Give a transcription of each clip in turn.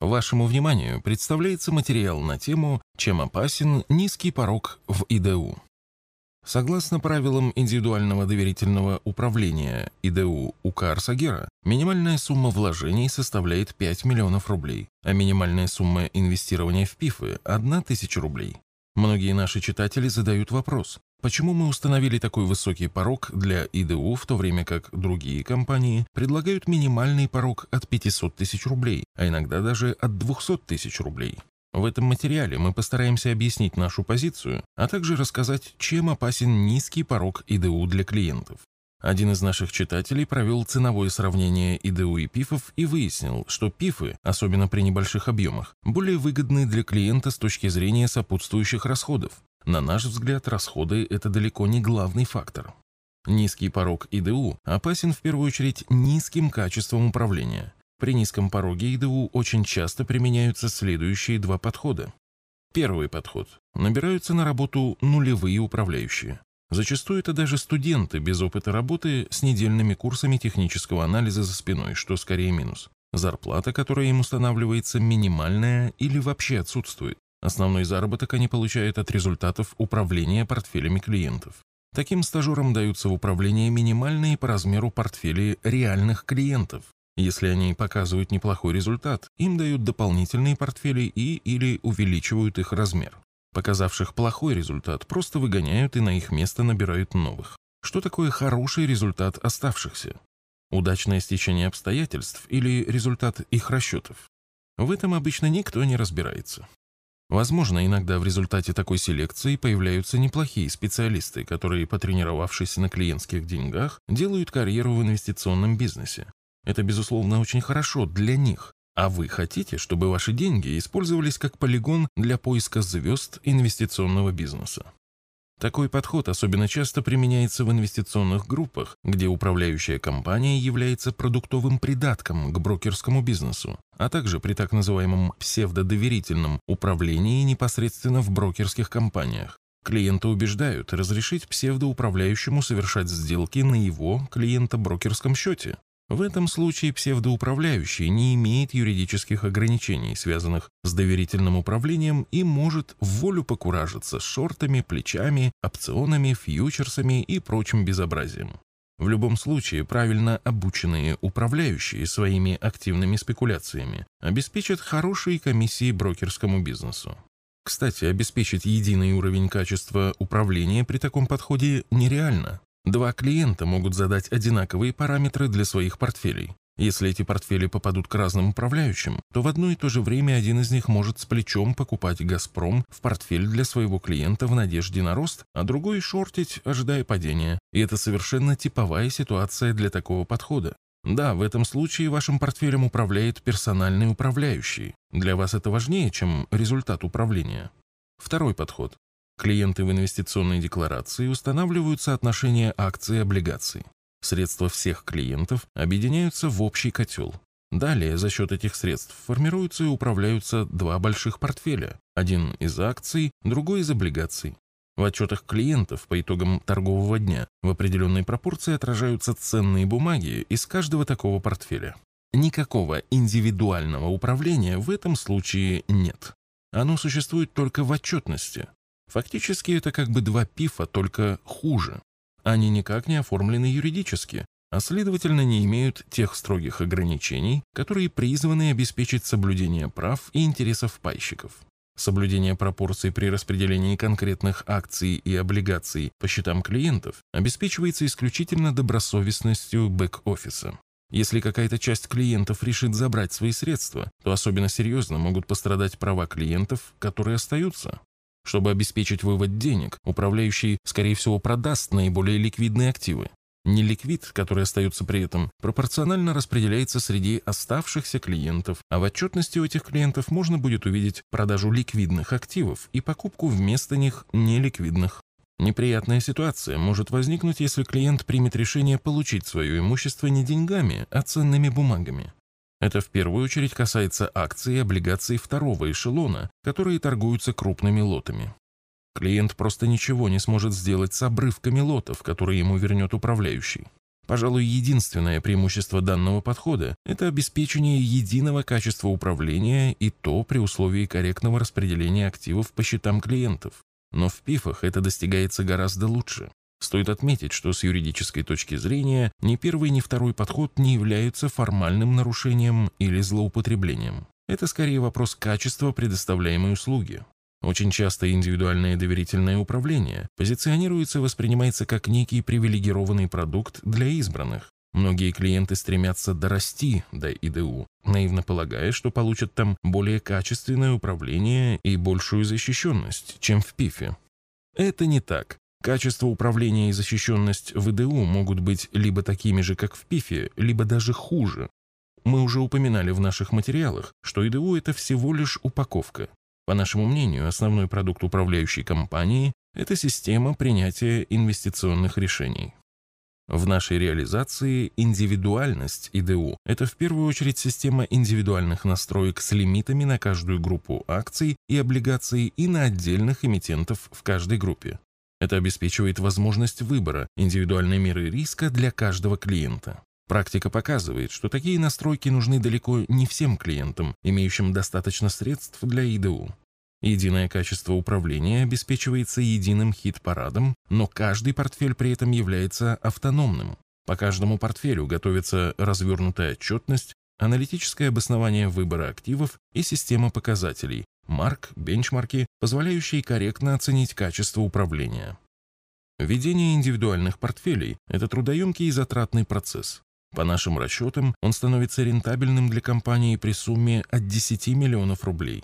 Вашему вниманию представляется материал на тему «Чем опасен низкий порог в ИДУ». Согласно правилам индивидуального доверительного управления ИДУ УК Арсагера, минимальная сумма вложений составляет 5 миллионов рублей, а минимальная сумма инвестирования в ПИФы – 1 тысяча рублей. Многие наши читатели задают вопрос, Почему мы установили такой высокий порог для ИДУ, в то время как другие компании предлагают минимальный порог от 500 тысяч рублей, а иногда даже от 200 тысяч рублей? В этом материале мы постараемся объяснить нашу позицию, а также рассказать, чем опасен низкий порог ИДУ для клиентов. Один из наших читателей провел ценовое сравнение ИДУ и ПИФов и выяснил, что ПИФы, особенно при небольших объемах, более выгодны для клиента с точки зрения сопутствующих расходов, на наш взгляд, расходы – это далеко не главный фактор. Низкий порог ИДУ опасен в первую очередь низким качеством управления. При низком пороге ИДУ очень часто применяются следующие два подхода. Первый подход. Набираются на работу нулевые управляющие. Зачастую это даже студенты без опыта работы с недельными курсами технического анализа за спиной, что скорее минус. Зарплата, которая им устанавливается, минимальная или вообще отсутствует. Основной заработок они получают от результатов управления портфелями клиентов. Таким стажерам даются в управление минимальные по размеру портфели реальных клиентов. Если они показывают неплохой результат, им дают дополнительные портфели и или увеличивают их размер. Показавших плохой результат просто выгоняют и на их место набирают новых. Что такое хороший результат оставшихся? Удачное стечение обстоятельств или результат их расчетов? В этом обычно никто не разбирается. Возможно, иногда в результате такой селекции появляются неплохие специалисты, которые, потренировавшись на клиентских деньгах, делают карьеру в инвестиционном бизнесе. Это, безусловно, очень хорошо для них. А вы хотите, чтобы ваши деньги использовались как полигон для поиска звезд инвестиционного бизнеса? Такой подход особенно часто применяется в инвестиционных группах, где управляющая компания является продуктовым придатком к брокерскому бизнесу, а также при так называемом псевдодоверительном управлении непосредственно в брокерских компаниях. Клиента убеждают разрешить псевдоуправляющему совершать сделки на его клиента-брокерском счете. В этом случае псевдоуправляющий не имеет юридических ограничений, связанных с доверительным управлением, и может в волю покуражиться шортами, плечами, опционами, фьючерсами и прочим безобразием. В любом случае, правильно обученные управляющие своими активными спекуляциями обеспечат хорошие комиссии брокерскому бизнесу. Кстати, обеспечить единый уровень качества управления при таком подходе нереально. Два клиента могут задать одинаковые параметры для своих портфелей. Если эти портфели попадут к разным управляющим, то в одно и то же время один из них может с плечом покупать «Газпром» в портфель для своего клиента в надежде на рост, а другой шортить, ожидая падения. И это совершенно типовая ситуация для такого подхода. Да, в этом случае вашим портфелем управляет персональный управляющий. Для вас это важнее, чем результат управления. Второй подход. Клиенты в инвестиционной декларации устанавливают соотношение акций и облигаций. Средства всех клиентов объединяются в общий котел. Далее за счет этих средств формируются и управляются два больших портфеля. Один из акций, другой из облигаций. В отчетах клиентов по итогам торгового дня в определенной пропорции отражаются ценные бумаги из каждого такого портфеля. Никакого индивидуального управления в этом случае нет. Оно существует только в отчетности, Фактически это как бы два пифа, только хуже. Они никак не оформлены юридически, а следовательно не имеют тех строгих ограничений, которые призваны обеспечить соблюдение прав и интересов пайщиков. Соблюдение пропорций при распределении конкретных акций и облигаций по счетам клиентов обеспечивается исключительно добросовестностью бэк-офиса. Если какая-то часть клиентов решит забрать свои средства, то особенно серьезно могут пострадать права клиентов, которые остаются. Чтобы обеспечить вывод денег, управляющий, скорее всего, продаст наиболее ликвидные активы. Неликвид, который остается при этом, пропорционально распределяется среди оставшихся клиентов, а в отчетности у этих клиентов можно будет увидеть продажу ликвидных активов и покупку вместо них неликвидных. Неприятная ситуация может возникнуть, если клиент примет решение получить свое имущество не деньгами, а ценными бумагами. Это в первую очередь касается акций и облигаций второго эшелона, которые торгуются крупными лотами. Клиент просто ничего не сможет сделать с обрывками лотов, которые ему вернет управляющий. Пожалуй, единственное преимущество данного подхода – это обеспечение единого качества управления и то при условии корректного распределения активов по счетам клиентов. Но в ПИФах это достигается гораздо лучше. Стоит отметить, что с юридической точки зрения ни первый, ни второй подход не являются формальным нарушением или злоупотреблением. Это скорее вопрос качества предоставляемой услуги. Очень часто индивидуальное доверительное управление позиционируется и воспринимается как некий привилегированный продукт для избранных. Многие клиенты стремятся дорасти до ИДУ, наивно полагая, что получат там более качественное управление и большую защищенность, чем в ПИФе. Это не так. Качество управления и защищенность в ИДУ могут быть либо такими же, как в ПИФе, либо даже хуже. Мы уже упоминали в наших материалах, что ИДУ – это всего лишь упаковка. По нашему мнению, основной продукт управляющей компании – это система принятия инвестиционных решений. В нашей реализации индивидуальность ИДУ – это в первую очередь система индивидуальных настроек с лимитами на каждую группу акций и облигаций и на отдельных эмитентов в каждой группе. Это обеспечивает возможность выбора индивидуальной меры риска для каждого клиента. Практика показывает, что такие настройки нужны далеко не всем клиентам, имеющим достаточно средств для ИДУ. Единое качество управления обеспечивается единым хит-парадом, но каждый портфель при этом является автономным. По каждому портфелю готовится развернутая отчетность, аналитическое обоснование выбора активов и система показателей, марк, бенчмарки, позволяющие корректно оценить качество управления. Ведение индивидуальных портфелей – это трудоемкий и затратный процесс. По нашим расчетам, он становится рентабельным для компании при сумме от 10 миллионов рублей.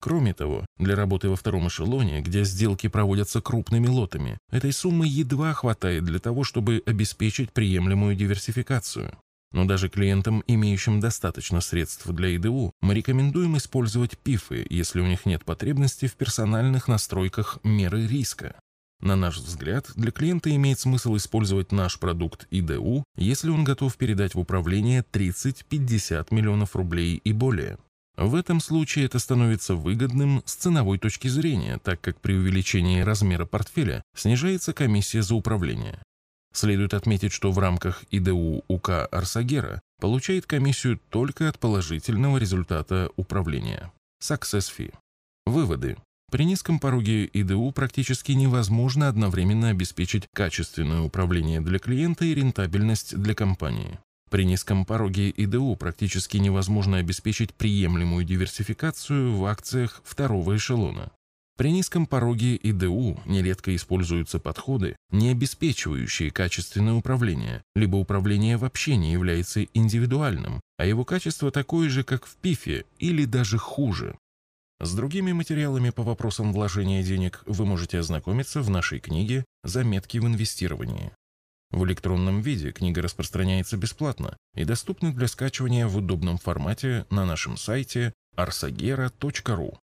Кроме того, для работы во втором эшелоне, где сделки проводятся крупными лотами, этой суммы едва хватает для того, чтобы обеспечить приемлемую диверсификацию. Но даже клиентам, имеющим достаточно средств для ИДУ, мы рекомендуем использовать ПИФы, если у них нет потребности в персональных настройках меры риска. На наш взгляд, для клиента имеет смысл использовать наш продукт ИДУ, если он готов передать в управление 30-50 миллионов рублей и более. В этом случае это становится выгодным с ценовой точки зрения, так как при увеличении размера портфеля снижается комиссия за управление. Следует отметить, что в рамках ИДУ УК Арсагера получает комиссию только от положительного результата управления. Success Fee. Выводы. При низком пороге ИДУ практически невозможно одновременно обеспечить качественное управление для клиента и рентабельность для компании. При низком пороге ИДУ практически невозможно обеспечить приемлемую диверсификацию в акциях второго эшелона. При низком пороге ИДУ нередко используются подходы, не обеспечивающие качественное управление, либо управление вообще не является индивидуальным, а его качество такое же, как в ПИФе, или даже хуже. С другими материалами по вопросам вложения денег вы можете ознакомиться в нашей книге «Заметки в инвестировании». В электронном виде книга распространяется бесплатно и доступна для скачивания в удобном формате на нашем сайте arsagera.ru.